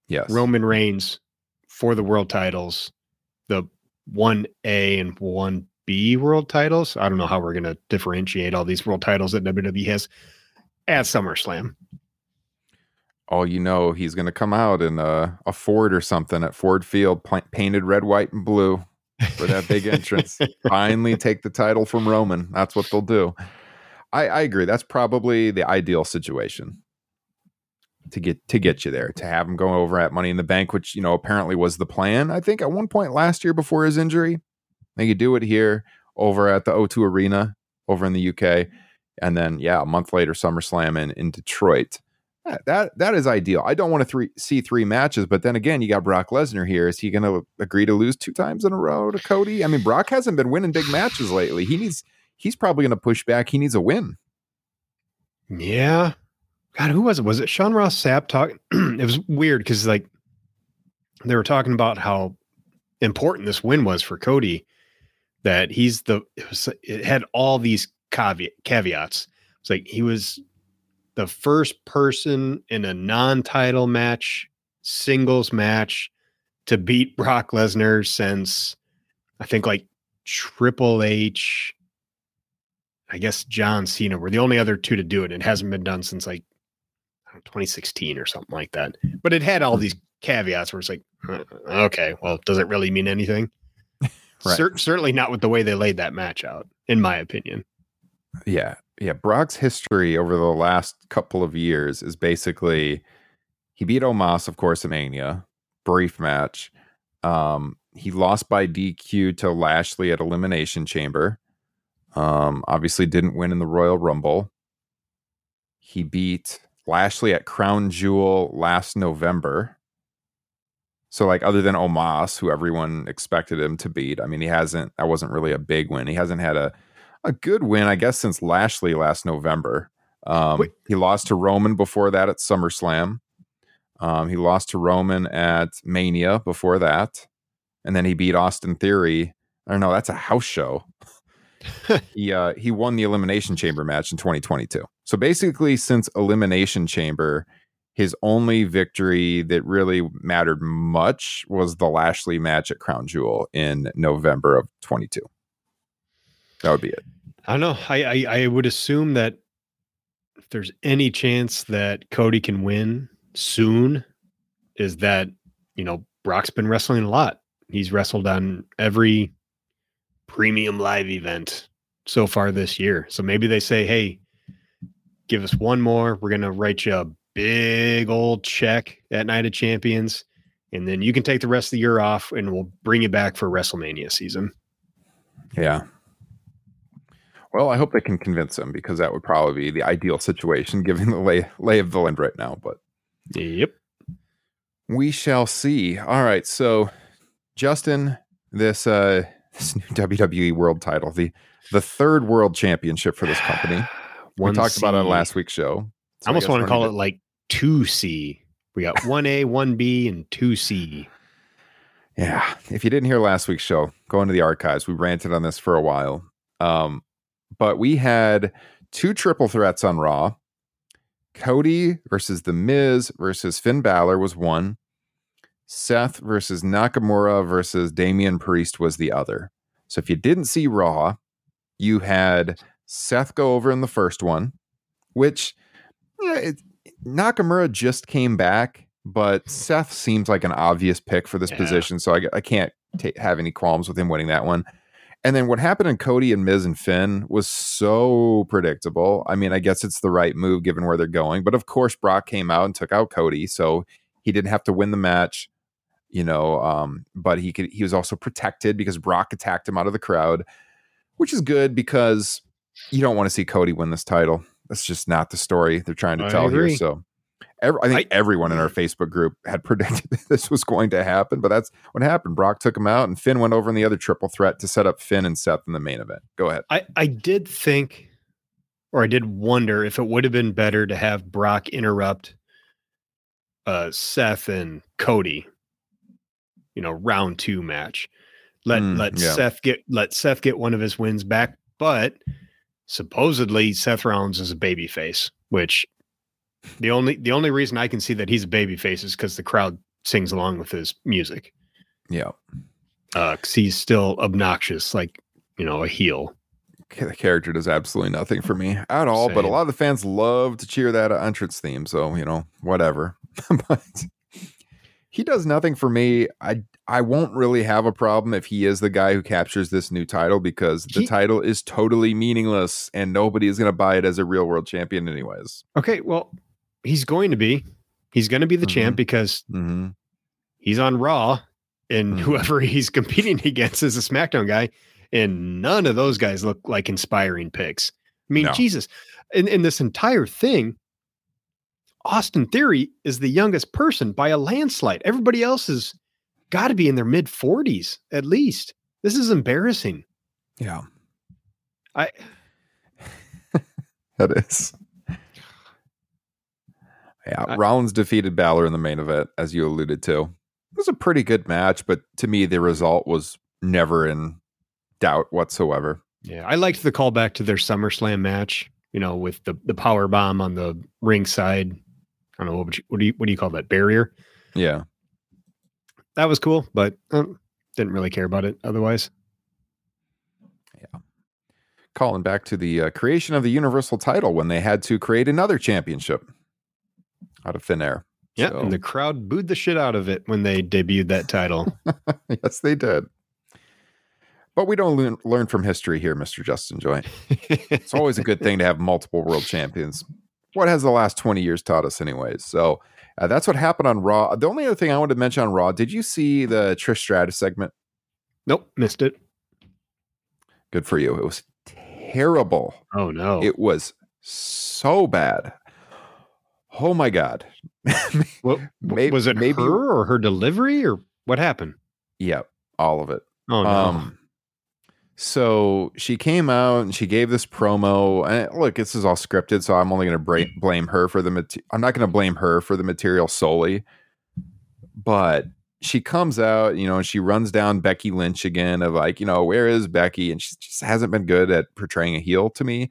yes, Roman Reigns for the world titles, the 1A and 1B world titles. I don't know how we're going to differentiate all these world titles that WWE has at SummerSlam. Oh, you know he's going to come out in a, a Ford or something at Ford Field, painted red, white, and blue for that big entrance. Finally, take the title from Roman. That's what they'll do. I, I agree. That's probably the ideal situation to get to get you there. To have him go over at Money in the Bank, which you know apparently was the plan. I think at one point last year before his injury, they could do it here over at the O2 Arena over in the UK, and then yeah, a month later SummerSlam in in Detroit. That that, that is ideal. I don't want to three, see three matches, but then again, you got Brock Lesnar here. Is he going to agree to lose two times in a row to Cody? I mean, Brock hasn't been winning big matches lately. He needs. He's probably going to push back. He needs a win. Yeah. God, who was it? Was it Sean Ross Sapp talking? it was weird because like they were talking about how important this win was for Cody. That he's the it was it had all these caveat, caveats. It's like he was the first person in a non-title match, singles match, to beat Brock Lesnar since I think like Triple H, I guess John Cena were the only other two to do it. It hasn't been done since like 2016 or something like that. But it had all these caveats where it's like, okay, well, does it really mean anything? Right. Cer- certainly not with the way they laid that match out, in my opinion. Yeah. Yeah. Brock's history over the last couple of years is basically he beat Omos, of course, in Mania, brief match. Um, he lost by DQ to Lashley at Elimination Chamber. Um, obviously didn't win in the Royal Rumble. He beat Lashley at Crown Jewel last November. So, like, other than Omos, who everyone expected him to beat, I mean, he hasn't. That wasn't really a big win. He hasn't had a a good win, I guess, since Lashley last November. Um, he lost to Roman before that at SummerSlam. Um, he lost to Roman at Mania before that, and then he beat Austin Theory. I don't know. That's a house show. he uh, he won the Elimination Chamber match in 2022. So basically, since Elimination Chamber, his only victory that really mattered much was the Lashley match at Crown Jewel in November of 22. That would be it. I don't know. I, I I would assume that if there's any chance that Cody can win soon, is that you know Brock's been wrestling a lot. He's wrestled on every premium live event so far this year. So maybe they say, "Hey, give us one more. We're gonna write you a big old check at Night of Champions, and then you can take the rest of the year off, and we'll bring you back for WrestleMania season." Yeah. Well, I hope they can convince him because that would probably be the ideal situation given the lay, lay of the land right now. But Yep. we shall see. All right. So, Justin, this uh this new WWE World Title, the the third World Championship for this company. we talked about it on last week's show. I almost want to call it like 2C. We got 1A, 1B, and 2C. Yeah. If you didn't hear last week's show, go into the archives. We ranted on this for a while. Um, but we had two triple threats on Raw. Cody versus The Miz versus Finn Balor was one. Seth versus Nakamura versus Damian Priest was the other. So if you didn't see Raw, you had Seth go over in the first one, which yeah, it, Nakamura just came back, but Seth seems like an obvious pick for this Yeah. position. So I, I can't ta have any qualms with him winning that one. And then what happened in Cody and Miz and Finn was so predictable. I mean, I guess it's the right move given where they're going. But of course, Brock came out and took out Cody, so he didn't have to win the match, you know. Um, but he could. He was also protected because Brock attacked him out of the crowd, which is good because you don't want to see Cody win this title. That's just not the story they're trying to I tell agree. here. So. ev- I think everyone in our Facebook group had predicted that this was going to happen, but that's what happened. Brock took him out, and Finn went over in the other triple threat to set up Finn and Seth in the main event. Go ahead. I, I did think, or I did wonder if it would have been better to have Brock interrupt uh, Seth and Cody, you know, round two match. Let Mm, let yeah. Seth get let Seth get one of his wins back, but supposedly Seth Rollins is a babyface, which the only the only reason I can see that he's a babyface is because the crowd sings along with his music. Yeah, Uh, 'cause he's still obnoxious, like you know, a heel. the character does absolutely nothing for me at all. But a lot of the fans love to cheer that entrance theme, so you know, whatever. but he does nothing for me. I I won't really have a problem if he is the guy who captures this new title because the He- title is totally meaningless and nobody is going to buy it as a real world champion anyways. Okay, well, he's going to be. He's going to be the champ because hmm he's on Raw, and Mhm. whoever he's competing against is a SmackDown guy, and none of those guys look like inspiring picks. I mean, No. Jesus, in, in this entire thing, Austin Theory is the youngest person by a landslide. Everybody else has got to be in their mid 40s at least. This is embarrassing. Yeah, I that is. Yeah, I- Rollins defeated Balor in the main event, as you alluded to. It was a pretty good match, but to me, the result was never in doubt whatsoever. yeah, I liked the callback to their SummerSlam match. You know, with the the power bomb on the ring side. I don't know what you, what do you what do you call that barrier? Yeah, that was cool, but um, didn't really care about it otherwise. Yeah. Calling back to the uh, creation of the Universal title when they had to create another championship out of thin air. Yeah, So- and the crowd booed the shit out of it when they debuted that title. yes, they did. But we don't learn, learn from history here, Mr. Justin Joynt. It's always a good thing to have multiple world champions. What has the last 20 years taught us, anyways? So uh, that's what happened on Raw. The only other thing I wanted to mention on Raw did you see the Trish Stratus segment? nope, missed it. Good for you. It was terrible. Oh no. It was so bad. Oh my God. what, maybe- was it maybe- her or her delivery or what happened? Yep, all of it. Oh no. Um, so she came out and she gave this promo. And look, this is all scripted, so I'm only going to bra- blame her for the. Mate- I'm not going to blame her for the material solely, but she comes out, you know, and she runs down Becky Lynch again of like, you know, where is Becky? And she just hasn't been good at portraying a heel to me.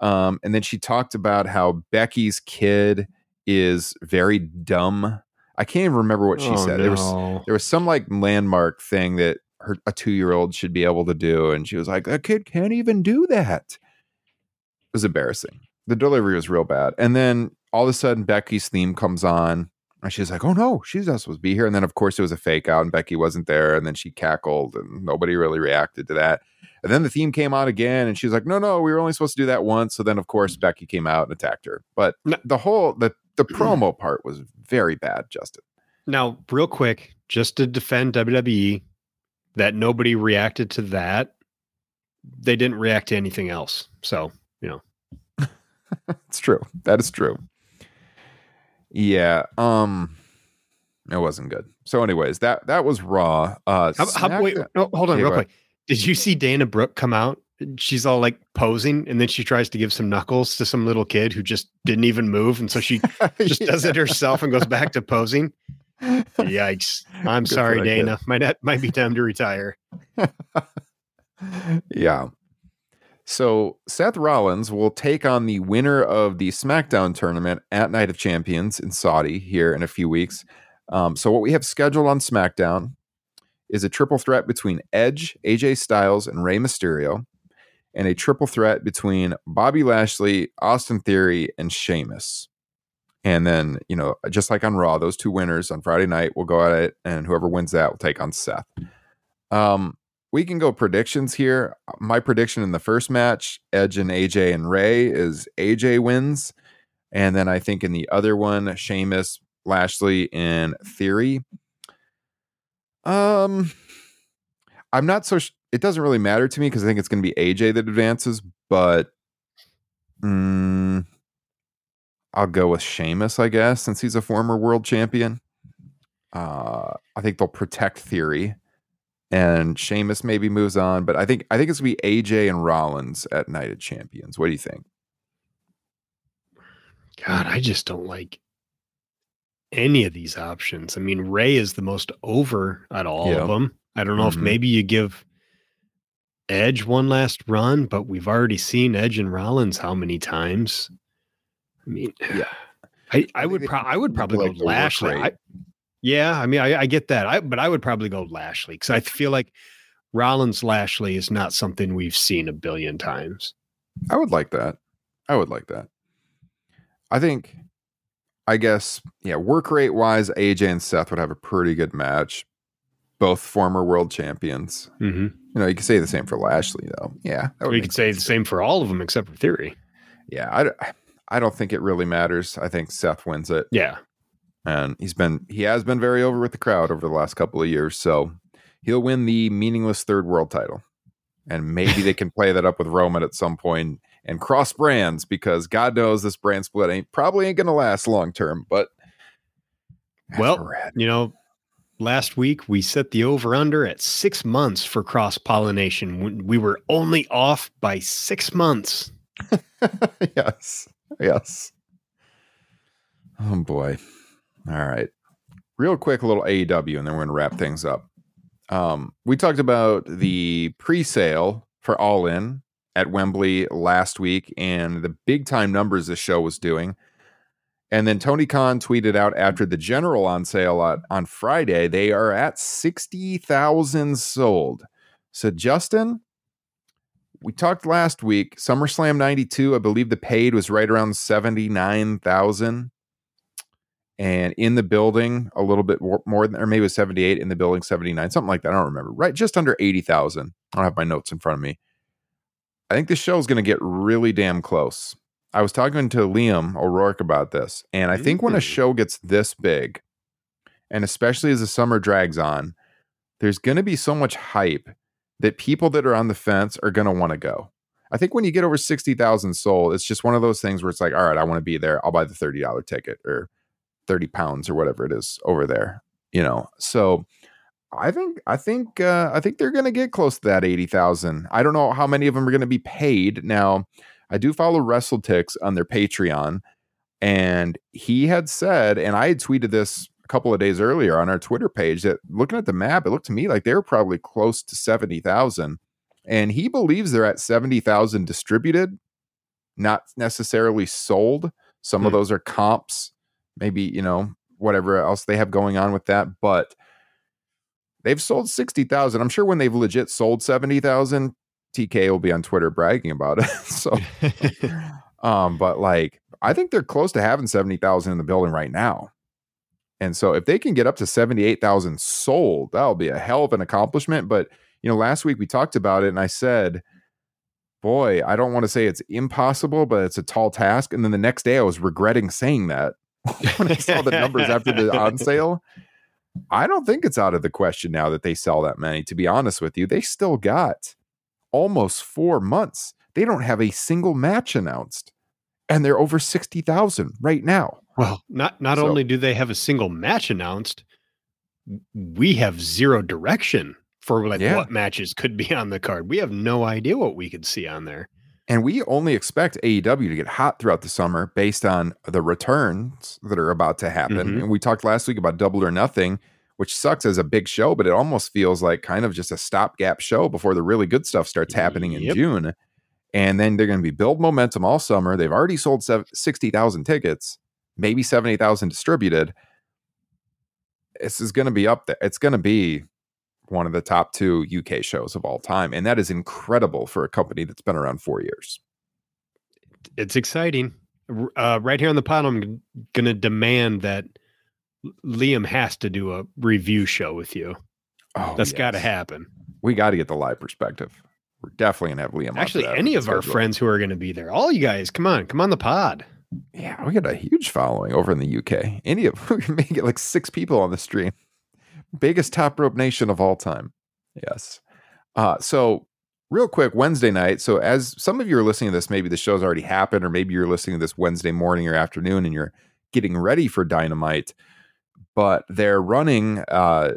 Um, and then she talked about how Becky's kid is very dumb. I can't even remember what she Oh, said. There was there was some like landmark thing that her a two year old should be able to do, and she was like, a kid can't even do that." It was embarrassing. The delivery was real bad, and then all of a sudden Becky's theme comes on, and she's like, "Oh no, she's not supposed to be here." And then of course it was a fake out, and Becky wasn't there, and then she cackled, and nobody really reacted to that. And then the theme came on again, and she was like, "No, no, we were only supposed to do that once." So then of course mm. Becky came out and attacked her, but the whole the the promo part was very bad, Justin. Now, real quick, just to defend WWE, that nobody reacted to that. They didn't react to anything else. So, you know, It's true. That is true. Yeah. Um it wasn't good. So anyways, that that was raw. Uh how, how, wait, no, hold on, Yeah, real quick. Did you see Dana Brooke come out? She's all like posing, and then she tries to give some knuckles to some little kid who just didn't even move, and so she just does it herself and goes back to posing. Yikes! I'm Good sorry, that. Dana. Might not, might be time to retire. yeah. So Seth Rollins will take on the winner of the SmackDown tournament at Night of Champions in Saudi here in a few weeks Um, so what we have scheduled on SmackDown is a triple threat between Edge, AJ Styles, and Rey Mysterio, and a triple threat between Bobby Lashley, Austin Theory, and Sheamus. And then, you know, just like on Raw, those two winners on Friday night will go at it, and whoever wins that will take on Seth. Um, we can go predictions here. My prediction in the first match, Edge and AJ and Rey, is AJ wins. And then I think in the other one, Sheamus, Lashley, and Theory. Um, I'm not so. Sh- it doesn't really matter to me because I think it's going to be AJ that advances, but mm, I'll go with Sheamus, I guess, since he's a former world champion. Uh, I think they'll protect Theory, and Sheamus maybe moves on, but I think I think it's gonna be AJ and Rollins at Night of Champions. What do you think? God, I just don't like any of these options. I mean, Rey is the most over at all Yeah. of them. I don't know if Mhm. maybe you give Edge one last run, but we've already seen Edge and Rollins how many times? I mean, Yeah. I, I, think would they pro- I would probably like go Lashley. I, yeah, I mean, I, I get that. I but I would probably go Lashley because I feel like Rollins Lashley is not something we've seen a billion times. I would like that. I would like that. I think, I guess, yeah, work rate wise, AJ and Seth would have a pretty good match. Both former world champions. Mm-hmm. You know, you could say the same for Lashley, though. Yeah, that would We could say the same for all of them except for Theory. Yeah, I, I don't think it really matters. I think Seth wins it, Yeah. and he's been he has been very over with the crowd over the last couple of years, so he'll win the meaningless third world title, and maybe they can play that up with Roman at some point and cross brands because God knows this brand split ain't probably ain't gonna last long term, but Well, where we're at. You know, last week we set the over under at six months for cross pollination. We were only off by six months. yes. Yes. Oh boy. All right. Real quick, a little AEW, and then we're gonna wrap things up. Um, we talked about the pre-sale for All In at Wembley last week and the big time numbers this show was doing. And then Tony Khan tweeted out after the general on sale on, on Friday, they are at 60,000 sold. So, Justin, we talked last week, SummerSlam 92, I believe the paid was right around 79,000. And in the building, a little bit more, than, or maybe it was 78 in the building, 79, something like that. I don't remember. Right, just under 80,000. I don't have my notes in front of me. I think this show is going to get really damn close. I was talking to Liam O'Rourke about this, and I think when a Mm. show gets this big, and especially as the summer drags on, there's going to be so much hype that people that are on the fence are going to want to go. I think when you get over 60,000 sold, it's just one of those things where it's like, all right, I want to be there. I'll buy the $30 ticket or 30 pounds or whatever it is over there, you know? So I think, I think, uh, I think they're going to get close to that 80,000. I don't know how many of them are going to be paid. Now, I do follow WrestleTix on their Patreon, and he had said, and I had tweeted this a couple of days earlier on our Twitter page that looking at the map, it looked to me like they were probably close to 70,000. And he believes they're at 70,000 distributed, not necessarily sold. Some of Hmm. those are comps, maybe, you know, whatever else they have going on with that. But they've sold 60,000. I'm sure when they've legit sold 70,000, TK will be on Twitter bragging about it. so, um, but like, I think they're close to having 70,000 in the building right now. And so if they can get up to 78,000 sold, that'll be a hell of an accomplishment. But, you know, last week we talked about it and I said, boy, I don't want to say it's impossible, but it's a tall task. And then the next day I was regretting saying that when I saw the numbers after the on sale. I don't think it's out of the question now that they sell that many. To be honest with you, they still got almost four months. They don't have a single match announced, and they're over 60,000 right now. Well, not not So- only do they have a single match announced, we have zero direction for like Yeah. what matches could be on the card. We have no idea what we could see on there. And we only expect AEW to get hot throughout the summer based on the returns that are about to happen. Mhm. And we talked last week about Double or Nothing, which sucks as a big show, but it almost feels like kind of just a stopgap show before the really good stuff starts happening in Yep. June. And then they're going to be build momentum all summer. They've already sold 60,000 tickets, maybe 70,000 distributed. this is going to be up there. It's going to be one of the top two UK shows of all time, and that is incredible for a company that's been around four years. It's exciting. Uh, right here on the pod, I'm going to demand that Liam has to do a review show with you. Oh, That's got to happen. We got to get the live perspective. We're definitely gonna have Liam. Actually, any of our schedule. friends who are going to be there, all you guys, come on, come on the pod. Yeah, we got a huge following over in the UK. Any of we may get like six people on the stream. Biggest top rope nation of all time. Yes. Uh, so real quick, Wednesday night. So as some of you are listening to this, maybe the show's already happened, or maybe you're listening to this Wednesday morning or afternoon and you're getting ready for Dynamite. But they're running uh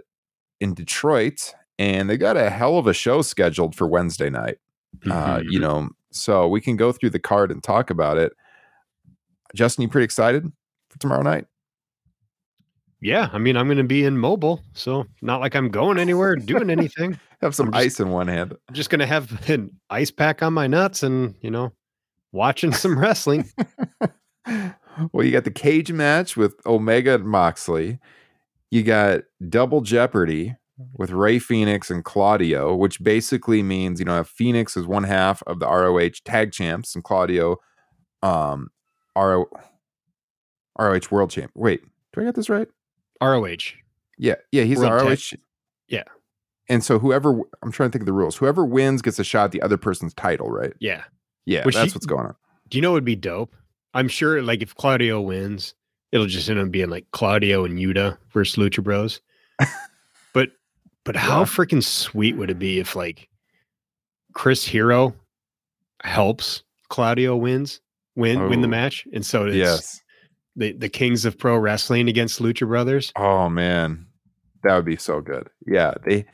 in Detroit and they got a hell of a show scheduled for Wednesday night uh, Mhm. you know, so we can go through the card and talk about it. Justin, you pretty excited for tomorrow night? yeah, I mean, I'm going to be in mobile, so not like I'm going anywhere, doing anything. Have some I'm just- ice in one hand. I'm just going to have an ice pack on my nuts and, you know, watching some wrestling. well, you got the cage match with Omega and Moxley. You got double jeopardy with Rey Fenix and Claudio, which basically means you know Phoenix is one half of the ROH tag champs and Claudio, um, RO, ROH world champ. Wait, do I get this right? ROH. Yeah, yeah, he's World ROH. tag- yeah. And so whoever I'm trying to think of the rules. Whoever wins gets a shot at the other person's title, right? Yeah. Yeah, Which that's what's going on. Do you know what would be dope? I'm sure, like, if Claudio wins, it'll just end up being like Claudio and Yuta versus Lucha Bros. but, how Yeah. freaking sweet would it be if like Chris Hero helps Claudio wins win win the Oh. match, and so it's Yes. the the Kings of Pro Wrestling against Lucha Brothers. Oh man, that would be so good. Yeah, they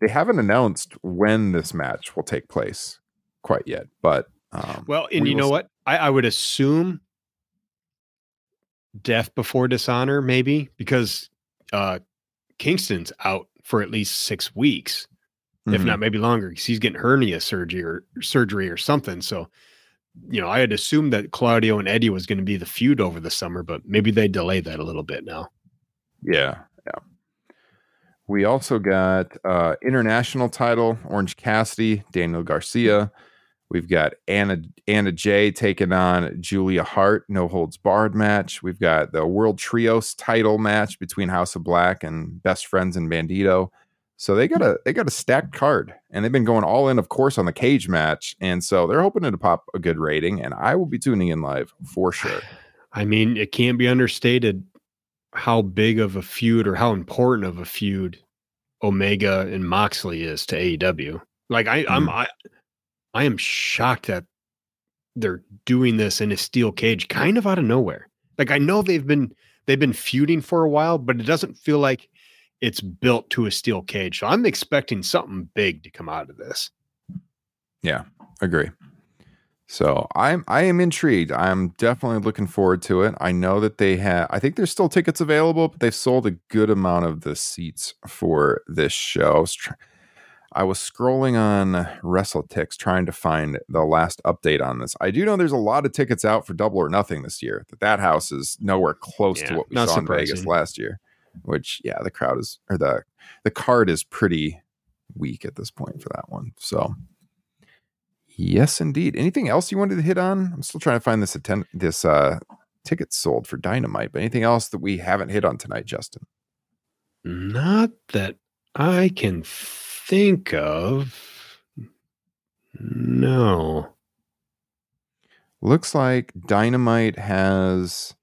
they haven't announced when this match will take place quite yet, but um, Well, and we you know what? I, I would assume death before dishonor, maybe because uh Kingston's out for at least six weeks, if mhm. not maybe longer, because he's getting hernia surgery or surgery or something. So, you know, I had assumed that Claudio and Eddie was going to be the feud over the summer, but maybe they delay that a little bit now. Yeah, yeah. We also got uh international title, Orange Cassidy, Daniel Garcia. We've got Anna Anna Jay taking on Julia Hart, no holds barred match. We've got the World Trios title match between House of Black and Best Friends and Bandito. So they got a they got a stacked card, and they've been going all in, of course, on the cage match, and so they're hoping to pop a good rating. And I will be tuning in live for sure. I mean, it can't be understated how big of a feud or how important of a feud Omega and Moxley is to AEW. Like I, I'm mm. I, I am shocked that they're doing this in a steel cage, kind of out of nowhere. Like I know they've been they've been feuding for a while, but it doesn't feel like it's built to a steel cage. So I'm expecting something big to come out of this. Yeah, agree. So I'm I am intrigued. I'm definitely looking forward to it. I know that they have I think there's still tickets available, but they've sold a good amount of the seats for this show. I was, tr- I was scrolling on WrestleTix trying to find the last update on this. I do know there's a lot of tickets out for Double or Nothing this year. That that house is nowhere close to what we saw in Vegas last year. Which yeah, the crowd is or the the card is pretty weak at this point for that one. So Yes, indeed. Anything else you wanted to hit on? I'm still trying to find this attend this uh tickets sold for Dynamite, but anything else that we haven't hit on tonight, Justin? Not that I can think of. No. Looks like Dynamite has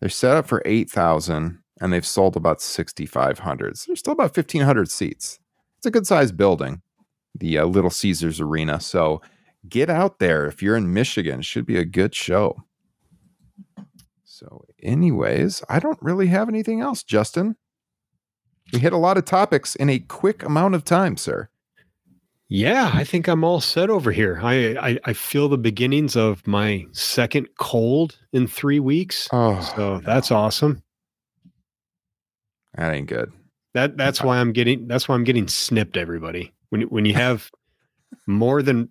they're set up for eight thousand and they've sold about sixty five hundred. So there's still about fifteen hundred seats. It's a good sized building, the uh, Little Caesars Arena. So get out there if you're in Michigan. Should be a good show. So, anyways, I don't really have anything else, Justin. We hit a lot of topics in a quick amount of time, sir. Yeah, I think I'm all set over here. I, I I feel the beginnings of my second cold in three weeks. Oh, So that's awesome. that ain't good. That that's why I'm getting that's why I'm getting snipped. Everybody, when when you have more than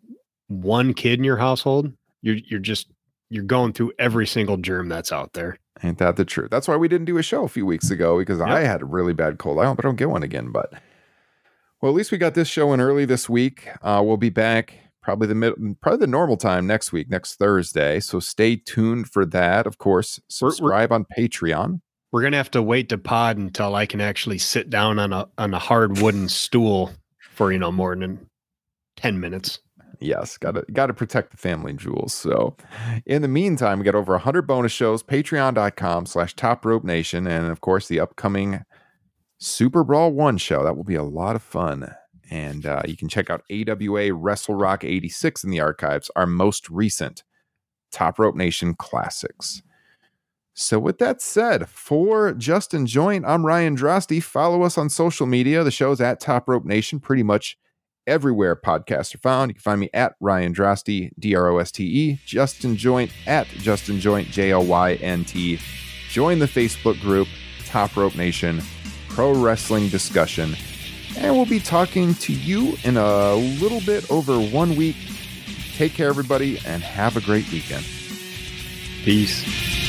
one kid in your household, you're you're just you're going through every single germ that's out there. Ain't that the truth? That's why we didn't do a show a few weeks ago because I had a really bad cold. I hope I don't get one again. But well, at least we got this show in early this week. Uh, we'll be back probably the mid, probably the normal time next week, next Thursday. So stay tuned for that. Of course, We're- we're- subscribe on Patreon. We're gonna have to wait to pod until I can actually sit down on a on a hard wooden stool for you know more than ten minutes. Yes, got to got to protect the family jewels. So, in the meantime, we got over 100 bonus shows, patreon.com slash top rope nation. And of course, the upcoming Super Brawl 1 show. That will be a lot of fun. And uh, you can check out AWA WrestleRock 86 in the archives, our most recent Top Rope Nation classics. So, with that said, for Justin Joynt, I'm Ryan Droste. Follow us on social media. The show's at Top Rope Nation, pretty much everywhere podcasts are found. You can find me at Ryan Droste, D R O S T E, Justin Joynt at Justin Joynt, J O Y N T. Join the Facebook group, Top Rope Nation, Pro Wrestling Discussion. And we'll be talking to you in a little bit over one week. Take care, everybody, and have a great weekend. Peace.